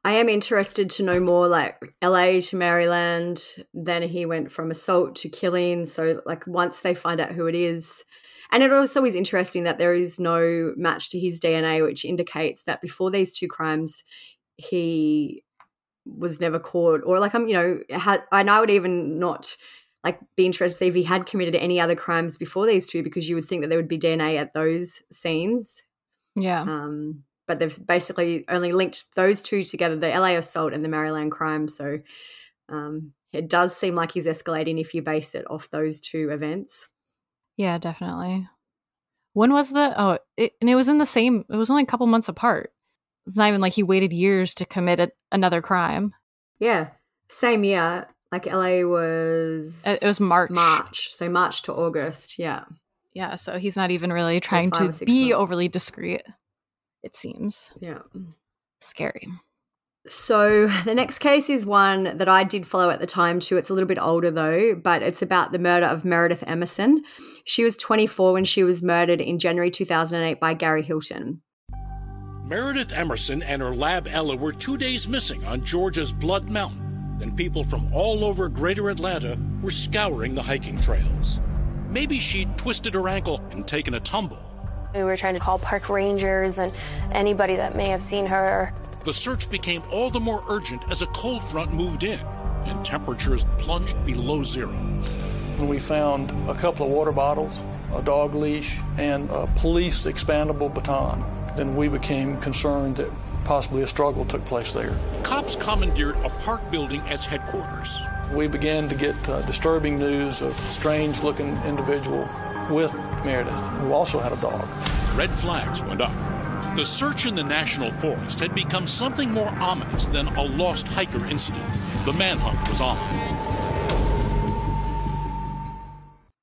I am interested to know more like LA to Maryland. Then he went from assault to killing. So, like, once they find out who it is. And it also is interesting that there is no match to his DNA, which indicates that before these two crimes, he was never caught. Or, like, I'm, you know, had, and I would even not like be interested to see if he had committed any other crimes before these two because you would think that there would be DNA at those scenes. Yeah. Um, but they've basically only linked those two together the LA assault and the Maryland crime. So um, it does seem like he's escalating if you base it off those two events. Yeah, definitely. When was the oh, it, and it was in the same. It was only a couple months apart. It's not even like he waited years to commit a, another crime. Yeah, same year. Like LA was. It, it was March. March. So March to August. Yeah. Yeah. So he's not even really trying to be months. overly discreet it seems. Yeah. Scary. So the next case is one that I did follow at the time too. It's a little bit older though, but it's about the murder of Meredith Emerson. She was 24 when she was murdered in January 2008 by Gary Hilton. Meredith Emerson and her lab Ella were two days missing on Georgia's Blood Mountain, and people from all over greater Atlanta were scouring the hiking trails. Maybe she'd twisted her ankle and taken a tumble. We were trying to call park rangers and anybody that may have seen her. The search became all the more urgent as a cold front moved in and temperatures plunged below zero. When we found a couple of water bottles, a dog leash, and a police expandable baton, then we became concerned that possibly a struggle took place there. Cops commandeered a park building as headquarters. We began to get uh, disturbing news of strange looking individual with Meredith, who also had a dog. Red flags went up. The search in the national forest had become something more ominous than a lost hiker incident. The manhunt was on.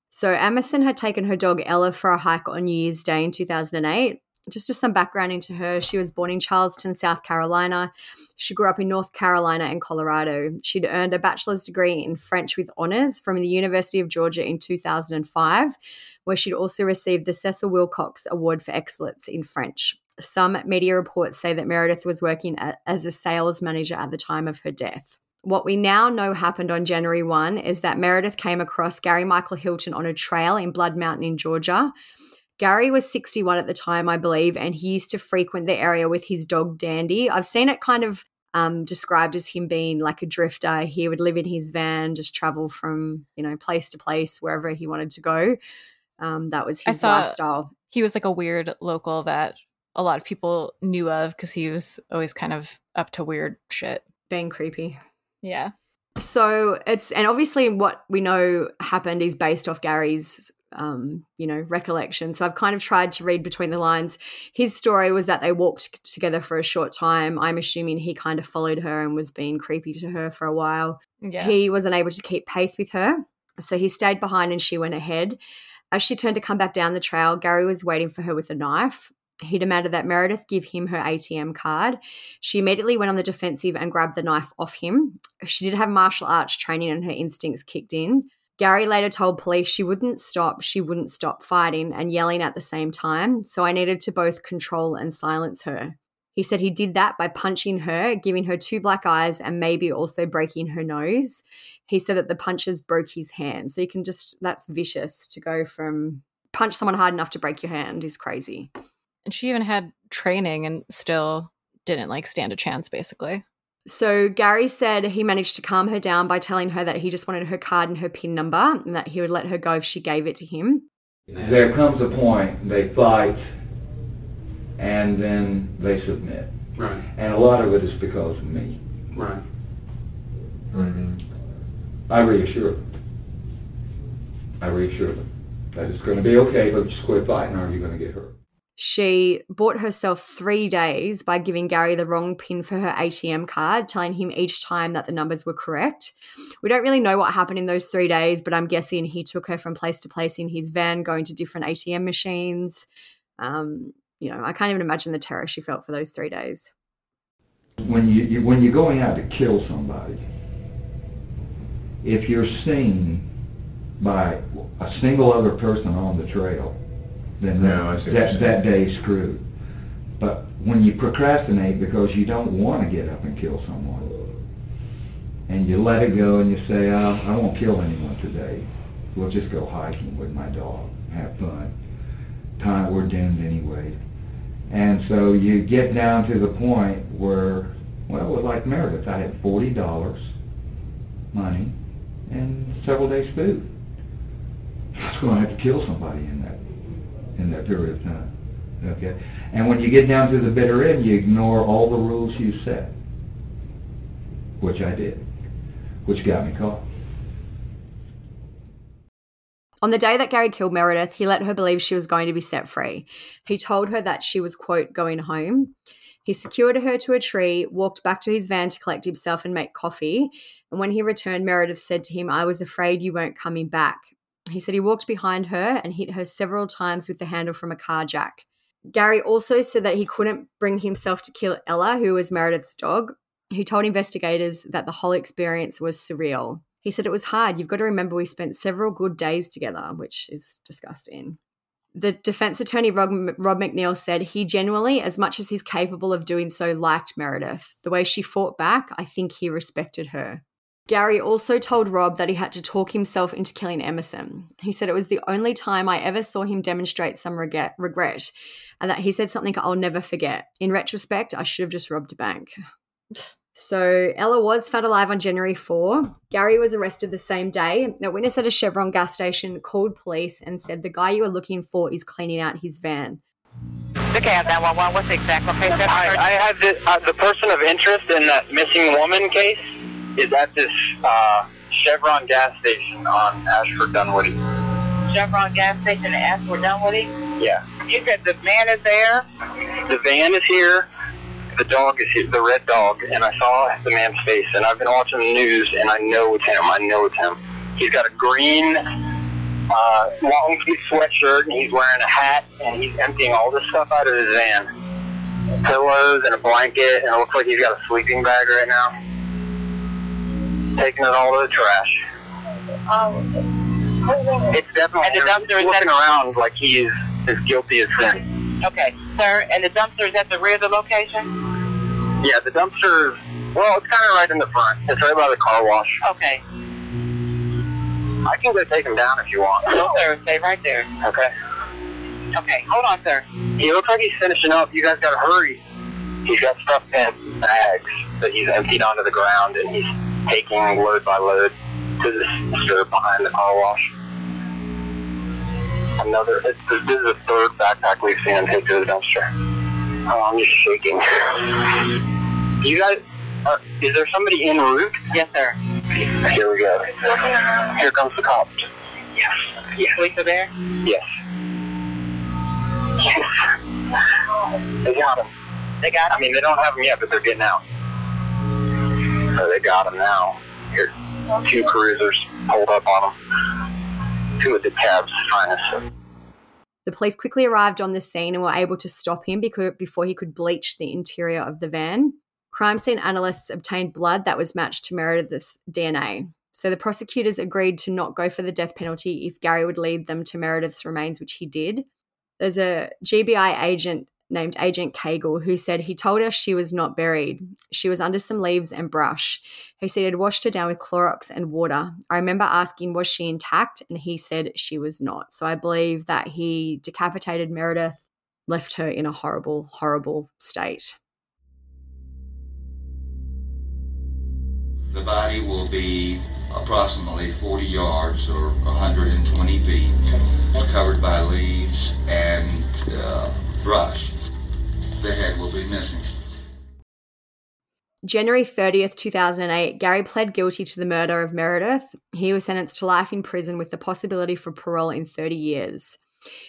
So, Emerson had taken her dog Ella for a hike on New Year's Day in 2008. Just as some background into her, she was born in Charleston, South Carolina. She grew up in North Carolina and Colorado. She'd earned a bachelor's degree in French with honors from the University of Georgia in 2005, where she'd also received the Cecil Wilcox Award for Excellence in French. Some media reports say that Meredith was working as a sales manager at the time of her death. What we now know happened on January 1 is that Meredith came across Gary Michael Hilton on a trail in Blood Mountain in Georgia. Gary was 61 at the time, I believe, and he used to frequent the area with his dog Dandy. I've seen it kind of um, described as him being like a drifter. He would live in his van, just travel from you know place to place wherever he wanted to go. Um, that was his lifestyle. He was like a weird local that a lot of people knew of because he was always kind of up to weird shit, being creepy. Yeah. So it's and obviously what we know happened is based off Gary's um, you know, recollection. So I've kind of tried to read between the lines. His story was that they walked together for a short time. I'm assuming he kind of followed her and was being creepy to her for a while. Yeah. He wasn't able to keep pace with her. So he stayed behind and she went ahead. As she turned to come back down the trail, Gary was waiting for her with a knife. He demanded that Meredith give him her ATM card. She immediately went on the defensive and grabbed the knife off him. She did have martial arts training and her instincts kicked in. Gary later told police she wouldn't stop, she wouldn't stop fighting and yelling at the same time, so I needed to both control and silence her. He said he did that by punching her, giving her two black eyes, and maybe also breaking her nose. He said that the punches broke his hand. So you can just, that's vicious to go from punch someone hard enough to break your hand is crazy. And she even had training and still didn't like stand a chance, basically. So Gary said he managed to calm her down by telling her that he just wanted her card and her PIN number and that he would let her go if she gave it to him. There comes a point they fight and then they submit. Right. And a lot of it is because of me. Right. Mm-hmm. I reassure them. I reassure them that it's going to be okay, but just quit fighting or you're going to get hurt. She bought herself three days by giving Gary the wrong pin for her ATM card, telling him each time that the numbers were correct. We don't really know what happened in those three days, but I'm guessing he took her from place to place in his van, going to different ATM machines. Um, you know, I can't even imagine the terror she felt for those three days. When you, you when you're going out to kill somebody, if you're seen by a single other person on the trail, then No, that, that, that day's screwed. But when you procrastinate because you don't want to get up and kill someone, and you let it go and you say, oh, I won't kill anyone today. We'll just go hiking with my dog, have fun. Time we're doomed anyway. And so you get down to the point where, well, like Meredith, I had forty dollars, money, and several days food. *laughs* I was going to have to kill somebody in that in that period of time. Okay? And when you get down to the bitter end, you ignore all the rules you set, which I did, which got me caught. On the day that Gary killed Meredith, he let her believe she was going to be set free. He told her that she was, quote, going home. He secured her to a tree, walked back to his van to collect himself and make coffee. And when he returned, Meredith said to him, I was afraid you weren't coming back. He said he walked behind her and hit her several times with the handle from a car jack. Gary also said that he couldn't bring himself to kill Ella, who was Meredith's dog. He told investigators that the whole experience was surreal. He said it was hard. You've got to remember we spent several good days together, which is disgusting. The defense attorney, Rob, Rob McNeil, said he genuinely, as much as he's capable of doing so, liked Meredith. The way she fought back, I think he respected her. Gary also told Rob that he had to talk himself into killing Emerson. He said it was the only time I ever saw him demonstrate some regret, regret and that he said something I'll never forget. In retrospect, I should have just robbed a bank. *sighs* So Ella was found alive on January 4. Gary was arrested the same day. A witness at a Chevron gas station called police and said the guy you are looking for is cleaning out his van. Okay, at 911, what's the exact location? I, I had the, uh, the person of interest in that missing woman case is at this uh, Chevron gas station on Ashford Dunwoody. Chevron gas station in Ashford Dunwoody? Yeah. You said the man is there? The van is here. The dog is here, the red dog, and I saw the man's face. And I've been watching the news, and I know it's him. I know it's him. He's got a green uh, long sleeve sweatshirt, and he's wearing a hat, and he's emptying all this stuff out of his van. Pillows and a blanket, and it looks like he's got a sleeping bag right now. Taking it all to the trash. It's definitely And the dumpster is looking at- around like he is as guilty as sin. Okay, sir, and the dumpster is at the rear of the location? Yeah, the dumpster. Well, it's kind of right in the front. It's right by the car wash. Okay. I can go take him down if you want. No, sir, stay right there. Okay. Okay, hold on, sir. He looks like he's finishing up. You guys gotta hurry. He's got stuff in bags that he's emptied onto the ground, and he's taking load by load to the dumpster behind the car wash. Another. It's, this is the third backpack we've seen him take to the dumpster. Oh, I'm just shaking. You guys, uh, is there somebody en route? Yes, sir. Here we go. Here comes the cops. Yes. Yes. Police are there? Yes. Yes. They got him. They got him? I mean, they don't have him yet, but they're getting out. So they got him now. Here, two cruisers pulled up on him. Two of DeKalb's finest. The police quickly arrived on the scene and were able to stop him because, before he could bleach the interior of the van. Crime scene analysts obtained blood that was matched to Meredith's DNA. So the prosecutors agreed to not go for the death penalty if Gary would lead them to Meredith's remains, which he did. There's a GBI agent named Agent Cagle who said he told us she was not buried. She was under some leaves and brush. He said he'd washed her down with Clorox and water. I remember asking, was she intact? And he said she was not. So I believe that he decapitated Meredith, left her in a horrible, horrible state. The body will be approximately 40 yards or 120 feet. Covered by leaves and uh, brush. The head will be missing. January 30th, 2008, Gary pled guilty to the murder of Meredith. He was sentenced to life in prison with the possibility for parole in 30 years.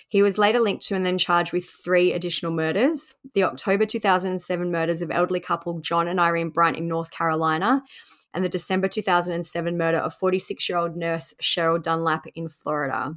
He was later linked to and then charged with three additional murders the October 2007 murders of elderly couple John and Irene Bryant in North Carolina, and the December 2007 murder of 46 year old nurse Cheryl Dunlap in Florida.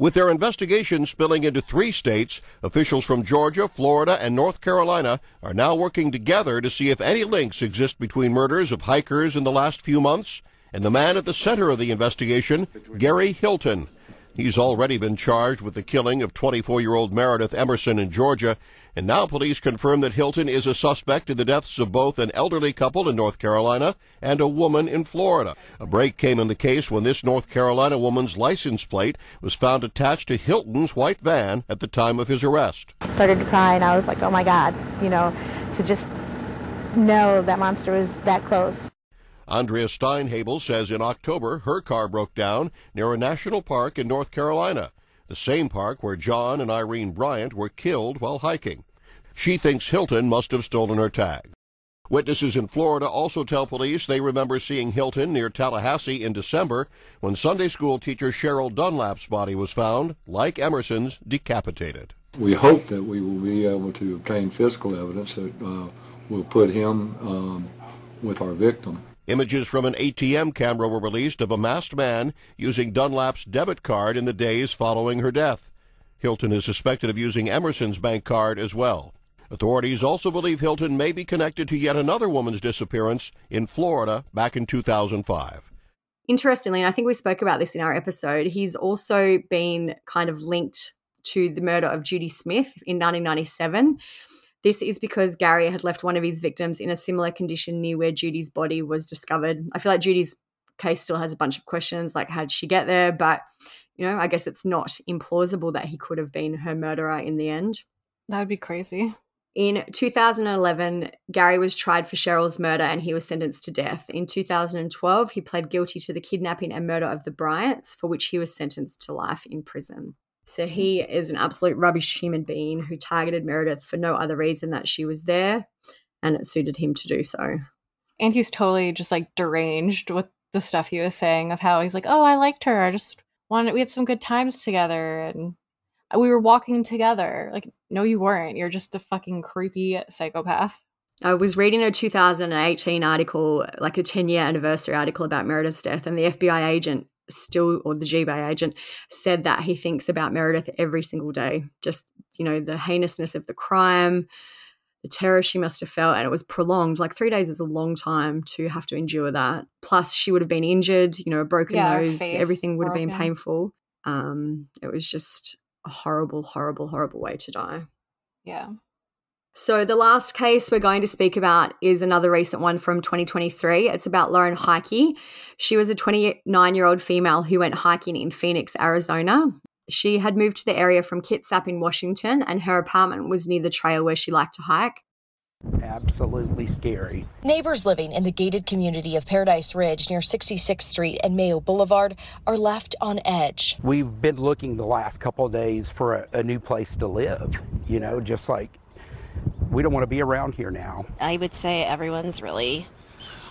With their investigation spilling into three states, officials from Georgia, Florida, and North Carolina are now working together to see if any links exist between murders of hikers in the last few months and the man at the center of the investigation, Gary Hilton. He's already been charged with the killing of 24 year old Meredith Emerson in Georgia, and now police confirm that Hilton is a suspect in the deaths of both an elderly couple in North Carolina and a woman in Florida. A break came in the case when this North Carolina woman's license plate was found attached to Hilton's white van at the time of his arrest. I started to cry and I was like, oh my God, you know, to just know that monster was that close. Andrea Steinhabel says in October her car broke down near a national park in North Carolina, the same park where John and Irene Bryant were killed while hiking. She thinks Hilton must have stolen her tag. Witnesses in Florida also tell police they remember seeing Hilton near Tallahassee in December when Sunday school teacher Cheryl Dunlap's body was found, like Emerson's, decapitated. We hope that we will be able to obtain physical evidence that uh, will put him um, with our victim. Images from an ATM camera were released of a masked man using Dunlap's debit card in the days following her death. Hilton is suspected of using Emerson's bank card as well. Authorities also believe Hilton may be connected to yet another woman's disappearance in Florida back in 2005. Interestingly, and I think we spoke about this in our episode, he's also been kind of linked to the murder of Judy Smith in 1997. This is because Gary had left one of his victims in a similar condition near where Judy's body was discovered. I feel like Judy's case still has a bunch of questions like, how did she get there? But, you know, I guess it's not implausible that he could have been her murderer in the end. That would be crazy. In 2011, Gary was tried for Cheryl's murder and he was sentenced to death. In 2012, he pled guilty to the kidnapping and murder of the Bryants, for which he was sentenced to life in prison. So he is an absolute rubbish human being who targeted Meredith for no other reason that she was there and it suited him to do so. And he's totally just like deranged with the stuff he was saying of how he's like, oh, I liked her. I just wanted, we had some good times together and we were walking together. Like, no, you weren't. You're just a fucking creepy psychopath. I was reading a 2018 article, like a 10 year anniversary article about Meredith's death, and the FBI agent still, or the GBI agent, said that he thinks about Meredith every single day. Just, you know, the heinousness of the crime, the terror she must have felt, and it was prolonged. Like three days is a long time to have to endure that. Plus, she would have been injured, you know, a broken Yeah, nose, everything would have been painful. Um, it was just a horrible, horrible, horrible way to die. Yeah. So, the last case we're going to speak about is another recent one from 2023. It's about Lauren Heike. She was a 29 year old female who went hiking in Phoenix, Arizona. She had moved to the area from Kitsap in Washington, and her apartment was near the trail where she liked to hike. Absolutely scary. Neighbors living in the gated community of Paradise Ridge near 66th Street and Mayo Boulevard are left on edge. We've been looking the last couple of days for a, a new place to live. You know, just like we don't want to be around here now. I would say everyone's really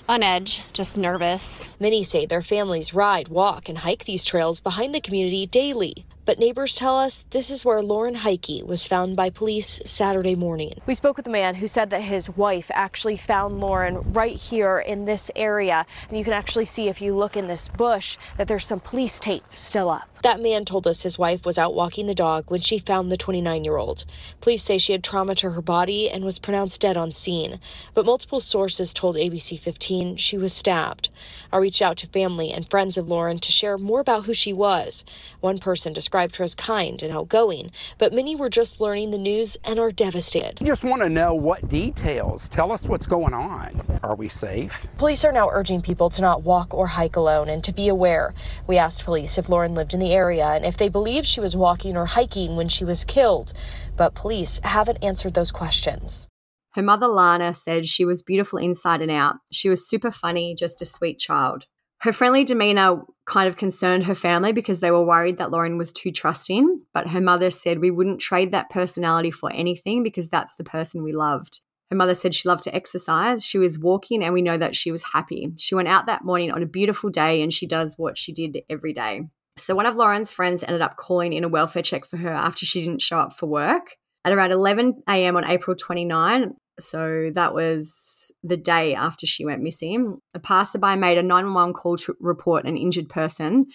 on edge, just nervous. Many say their families ride, walk, and hike these trails behind the community daily. But neighbors tell us this is where Lauren Heike was found by police Saturday morning. We spoke with a man who said that his wife actually found Lauren right here in this area. And you can actually see if you look in this bush that there's some police tape still up. That man told us his wife was out walking the dog when she found the 29 year old. Police say she had trauma to her body and was pronounced dead on scene. But multiple sources told ABC 15 she was stabbed. I reached out to family and friends of Lauren to share more about who she was. One person described her as kind and outgoing, but many were just learning the news and are devastated. We just want to know what details. Tell us what's going on. Are we safe? Police are now urging people to not walk or hike alone and to be aware. We asked police if Lauren lived in the area and if they believed she was walking or hiking when she was killed, but police haven't answered those questions. Her mother, Lana, said she was beautiful inside and out. She was super funny, just a sweet child. Her friendly demeanor kind of concerned her family because they were worried that Lauren was too trusting, but her mother said we wouldn't trade that personality for anything because that's the person we loved. Her mother said she loved to exercise. She was walking, and we know that she was happy. She went out that morning on a beautiful day and she does what she did every day. So, one of Lauren's friends ended up calling in a welfare check for her after she didn't show up for work. At around 11 a.m. on April 29, so that was the day after she went missing, a passerby made a 911 call to report an injured person.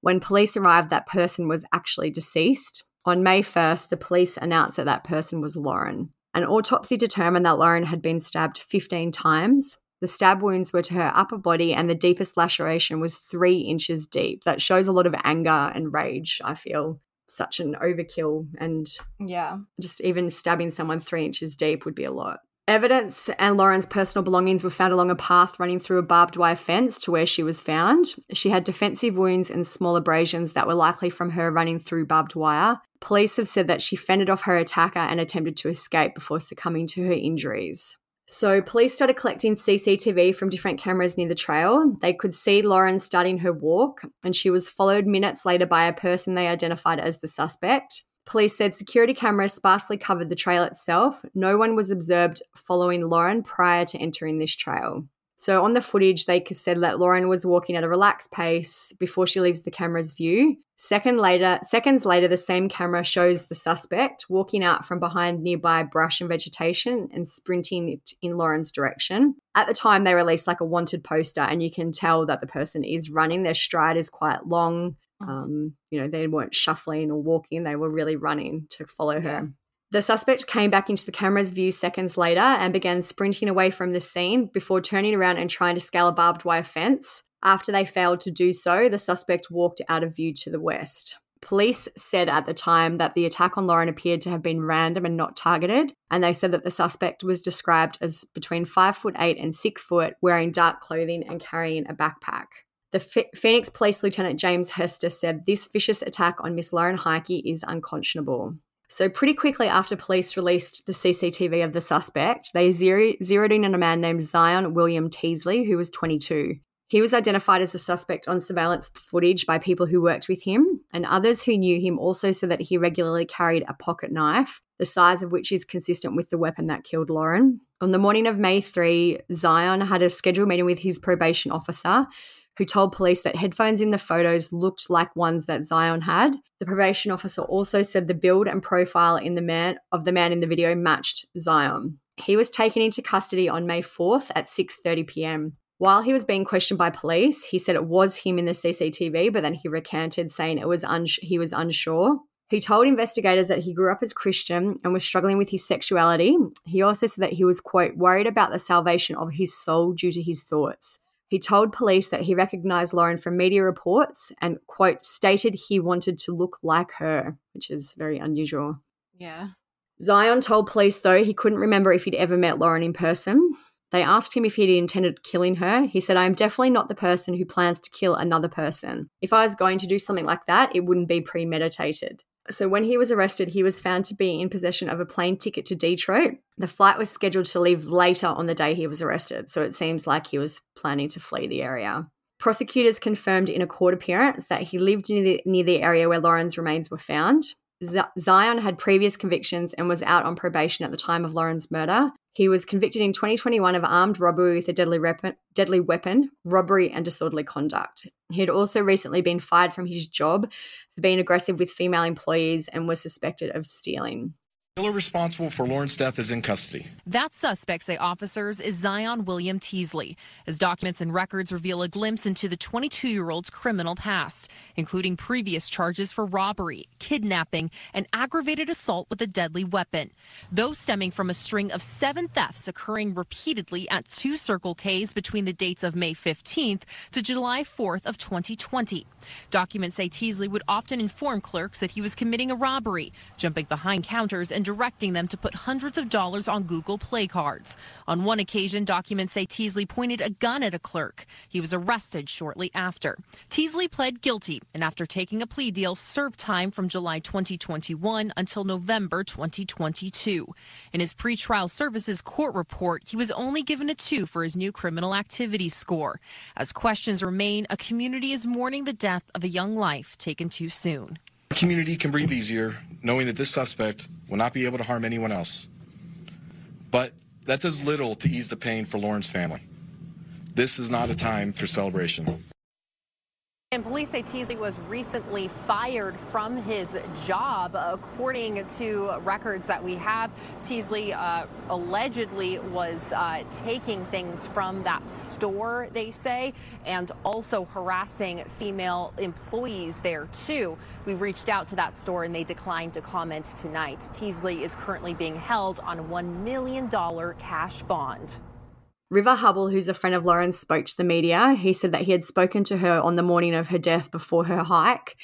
When police arrived, that person was actually deceased. On May 1st, the police announced that that person was Lauren. An autopsy determined that Lauren had been stabbed 15 times. The stab wounds were to her upper body, and the deepest laceration was three inches deep. That shows a lot of anger and rage, I feel. Such an overkill, and Yeah. just even stabbing someone three inches deep would be a lot. Evidence and Lauren's personal belongings were found along a path running through a barbed wire fence to where she was found. She had defensive wounds and small abrasions that were likely from her running through barbed wire. Police have said that she fended off her attacker and attempted to escape before succumbing to her injuries. So, police started collecting CCTV from different cameras near the trail. They could see Lauren starting her walk, and she was followed minutes later by a person they identified as the suspect. Police said security cameras sparsely covered the trail itself. No one was observed following Lauren prior to entering this trail. So on the footage, they said that Lauren was walking at a relaxed pace before she leaves the camera's view. Second later, seconds later, the same camera shows the suspect walking out from behind nearby brush and vegetation and sprinting in Lauren's direction. At the time, they released like a wanted poster, and you can tell that the person is running. Their stride is quite long. Um, you know, they weren't shuffling or walking; they were really running to follow her. The suspect came back into the camera's view seconds later and began sprinting away from the scene before turning around and trying to scale a barbed wire fence. After they failed to do so, the suspect walked out of view to the west. Police said at the time that the attack on Lauren appeared to have been random and not targeted, and they said that the suspect was described as between five foot eight and six foot, wearing dark clothing and carrying a backpack. The Ph- Phoenix Police Lieutenant James Hester said this vicious attack on Miss Lauren Heike is unconscionable. So, pretty quickly after police released the CCTV of the suspect, they zero- zeroed in on a man named Zion William Teasley, who was 22. He was identified as a suspect on surveillance footage by people who worked with him, and others who knew him also said that he regularly carried a pocket knife, the size of which is consistent with the weapon that killed Lauren. On the morning of May 3, Zion had a scheduled meeting with his probation officer, who told police that headphones in the photos looked like ones that Zion had. The probation officer also said the build and profile in the man of the man in the video matched Zion. He was taken into custody on May 4th at 6:30 p.m. While he was being questioned by police, he said it was him in the CCTV, but then he recanted, saying it was uns- he was unsure. He told investigators that he grew up as Christian and was struggling with his sexuality. He also said that he was, quote, worried about the salvation of his soul due to his thoughts. He told police that he recognized Lauren from media reports and, quote, stated he wanted to look like her, which is very unusual. Yeah. Zion told police, though, he couldn't remember if he'd ever met Lauren in person. They asked him if he'd intended killing her. He said, I am definitely not the person who plans to kill another person. If I was going to do something like that, it wouldn't be premeditated. So when he was arrested, he was found to be in possession of a plane ticket to Detroit. The flight was scheduled to leave later on the day he was arrested, so it seems like he was planning to flee the area. Prosecutors confirmed in a court appearance that he lived near the, near the area where Lauren's remains were found. Z- Zion had previous convictions and was out on probation at the time of Lauren's murder. He was convicted in 2021 of armed robbery with a deadly, rep- deadly weapon, robbery, and disorderly conduct. He had also recently been fired from his job for being aggressive with female employees and was suspected of stealing. Killer responsible for Lauren's death is in custody. That suspect, say officers, is Zion William Teasley. As documents and records reveal a glimpse into the 22 year old's criminal past, including previous charges for robbery, kidnapping, and aggravated assault with a deadly weapon. Those stemming from a string of seven thefts occurring repeatedly at two Circle Ks between the dates of May 15th to July 4th of 2020. Documents say Teasley would often inform clerks that he was committing a robbery, jumping behind counters and directing them to put hundreds of dollars on Google Play cards. On one occasion, documents say Teasley pointed a gun at a clerk. He was arrested shortly after. Teasley pled guilty and, after taking a plea deal, served time from July 2021 until November 2022. In his pretrial services court report, he was only given a two for his new criminal activity score. As questions remain, a community is mourning the death of a young life taken too soon. Our community can breathe easier knowing that this suspect will not be able to harm anyone else. But that does little to ease the pain for Lauren's family. This is not a time for celebration. And police say Teasley was recently fired from his job. According to records that we have, Teasley uh, allegedly was uh, taking things from that store, they say, and also harassing female employees there, too. We reached out to that store and they declined to comment tonight. Teasley is currently being held on a $1 million cash bond. River Hubble, who's a friend of Lauren's, spoke to the media. He said that he had spoken to her on the morning of her death before her hike.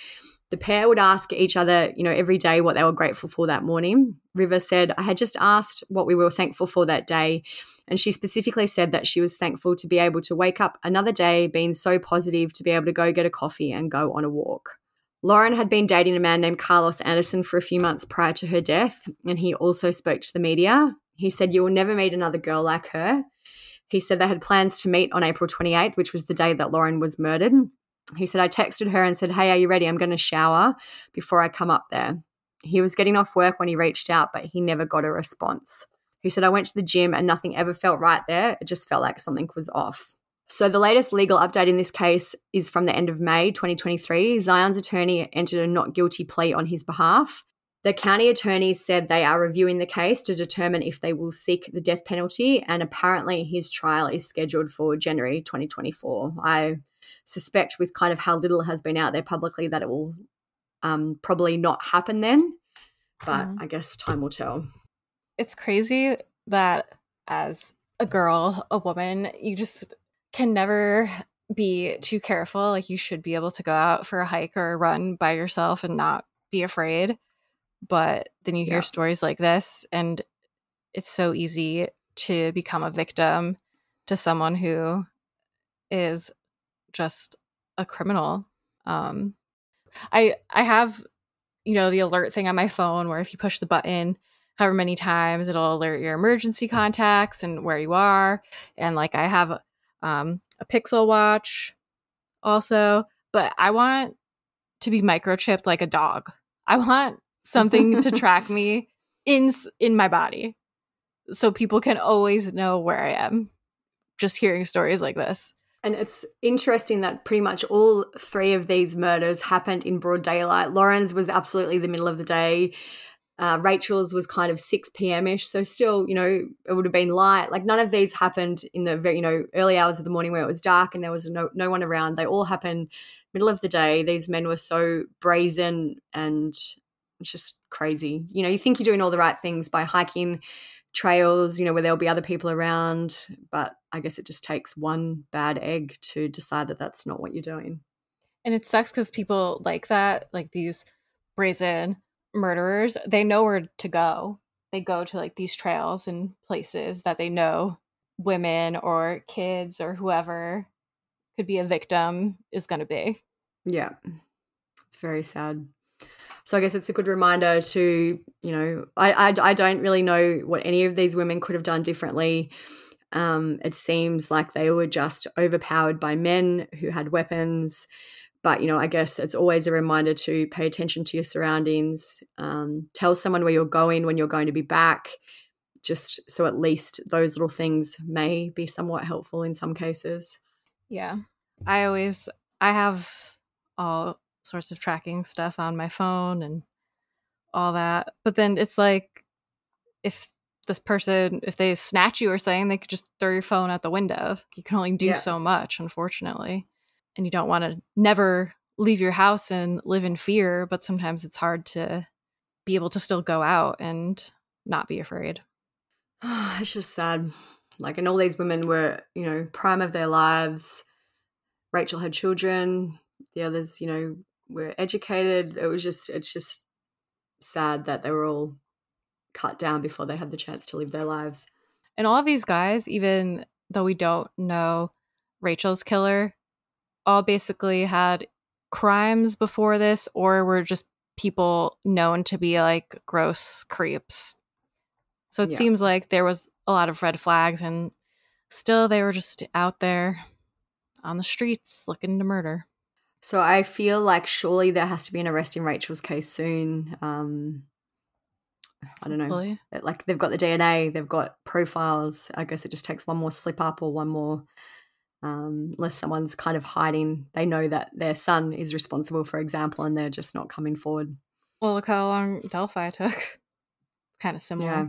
The pair would ask each other, you know, every day what they were grateful for that morning. River said, I had just asked what we were thankful for that day. And she specifically said that she was thankful to be able to wake up another day being so positive to be able to go get a coffee and go on a walk. Lauren had been dating a man named Carlos Anderson for a few months prior to her death, and he also spoke to the media. He said, You will never meet another girl like her. He said they had plans to meet on April 28th, which was the day that Lauren was murdered. He said, I texted her and said, Hey, are you ready? I'm going to shower before I come up there. He was getting off work when he reached out, but he never got a response. He said, I went to the gym and nothing ever felt right there. It just felt like something was off. So, the latest legal update in this case is from the end of May 2023. Zion's attorney entered a not guilty plea on his behalf. The county attorney said they are reviewing the case to determine if they will seek the death penalty, and apparently his trial is scheduled for January 2024. I suspect, with kind of how little has been out there publicly, that it will um, probably not happen then, but Mhm. I guess time will tell. It's crazy that as a girl, a woman, you just can never be too careful. Like you should be able to go out for a hike or a run by yourself and not be afraid. But then you hear Yeah. stories like this and it's so easy to become a victim to someone who is just a criminal. Um I I have you know the alert thing on my phone where if you push the button however many times it'll alert your emergency contacts and where you are and like I have um a Pixel watch also, but I want to be microchipped like a dog. I want something to *laughs* track me in in my body so people can always know where I am. Just hearing stories like this. And it's interesting that pretty much all three of these murders happened in broad daylight. Lauren's was absolutely the middle of the day. Uh, Rachel's was kind of 6 p.m. ish. So still, you know, it would have been light. Like none of these happened in the very, you know, early hours of the morning where it was dark and there was no, no one around. They all happened middle of the day. These men were so brazen and just crazy. You know, you think you're doing all the right things by hiking trails, you know, where there'll be other people around, but I guess it just takes one bad egg to decide that that's not what you're doing. And it sucks because people like that, like these brazen murderers, they know where to go. They go to like these trails and places that they know women or kids or whoever could be a victim is going to be. Yeah. It's very sad. So I guess it's a good reminder to, you know, I, I, I don't really know what any of these women could have done differently. Um, it seems like they were just overpowered by men who had weapons. But, you know, I guess it's always a reminder to pay attention to your surroundings, um, tell someone where you're going when you're going to be back, just so at least those little things may be somewhat helpful in some cases. Yeah. I always, I have all sorts of tracking stuff on my phone and all that. But then it's like, if this person, if they snatch you or something, they could just throw your phone out the window. You can only do Yeah. so much, unfortunately. And you don't want to never leave your house and live in fear, but sometimes it's hard to be able to still go out and not be afraid. *sighs* it's just sad. Like, and all these women were, you know, prime of their lives. Rachel had children. The others, you know, were educated. It was just, it's just sad that they were all cut down before they had the chance to live their lives. And all of these guys, even though we don't know Rachel's killer, all basically had crimes before this or were just people known to be like gross creeps. So it Yeah. seems like there was a lot of red flags and still they were just out there on the streets looking to murder. So I feel like surely there has to be an arrest in Rachel's case soon. Um, I don't know. Like they've got the DNA, they've got profiles. I guess it just takes one more slip up or one more, um, unless someone's kind of hiding. They know that their son is responsible, for example, and they're just not coming forward. Well, look how long Delphi took. kind of similar. Yeah.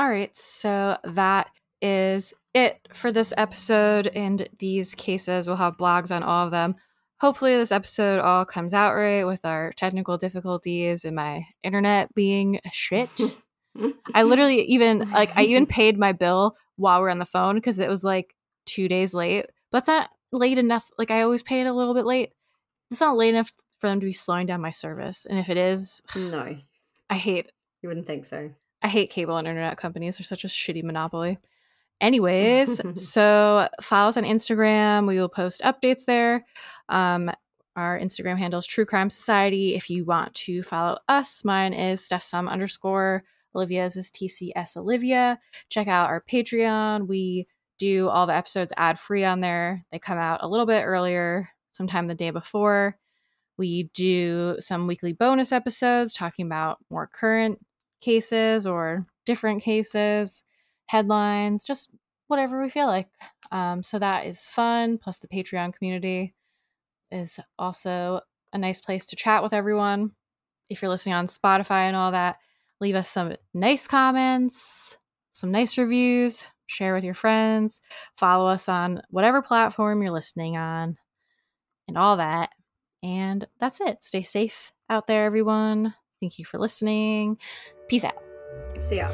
All right, so that is it for this episode and these cases. We'll have blogs on all of them. Hopefully, this episode all comes out right with our technical difficulties and my internet being shit. I *laughs* literally even like I even paid my bill while we're on the phone because it was like two days late. But it's not late enough. Like I always pay it a little bit late. It's not late enough for them to be slowing down my service. And if it is, No, I hate you wouldn't think so. I hate cable and internet companies. They're such a shitty monopoly. Anyways, *laughs* so follow us on Instagram. We will post updates there. Um, our Instagram handle is True Crime Society. If you want to follow us, mine is Steph Sum underscore. Olivia's is TCS Olivia. Check out our Patreon. We do all the episodes ad free on there. They come out a little bit earlier, sometime the day before. We do some weekly bonus episodes talking about more current cases or different cases, headlines, just whatever we feel like. Um, so that is fun. Plus, the Patreon community is also a nice place to chat with everyone. If you're listening on Spotify and all that, leave us some nice comments, some nice reviews, share with your friends, follow us on whatever platform you're listening on, and all that. And that's it. Stay safe out there, everyone. Thank you for listening. Peace out. See ya.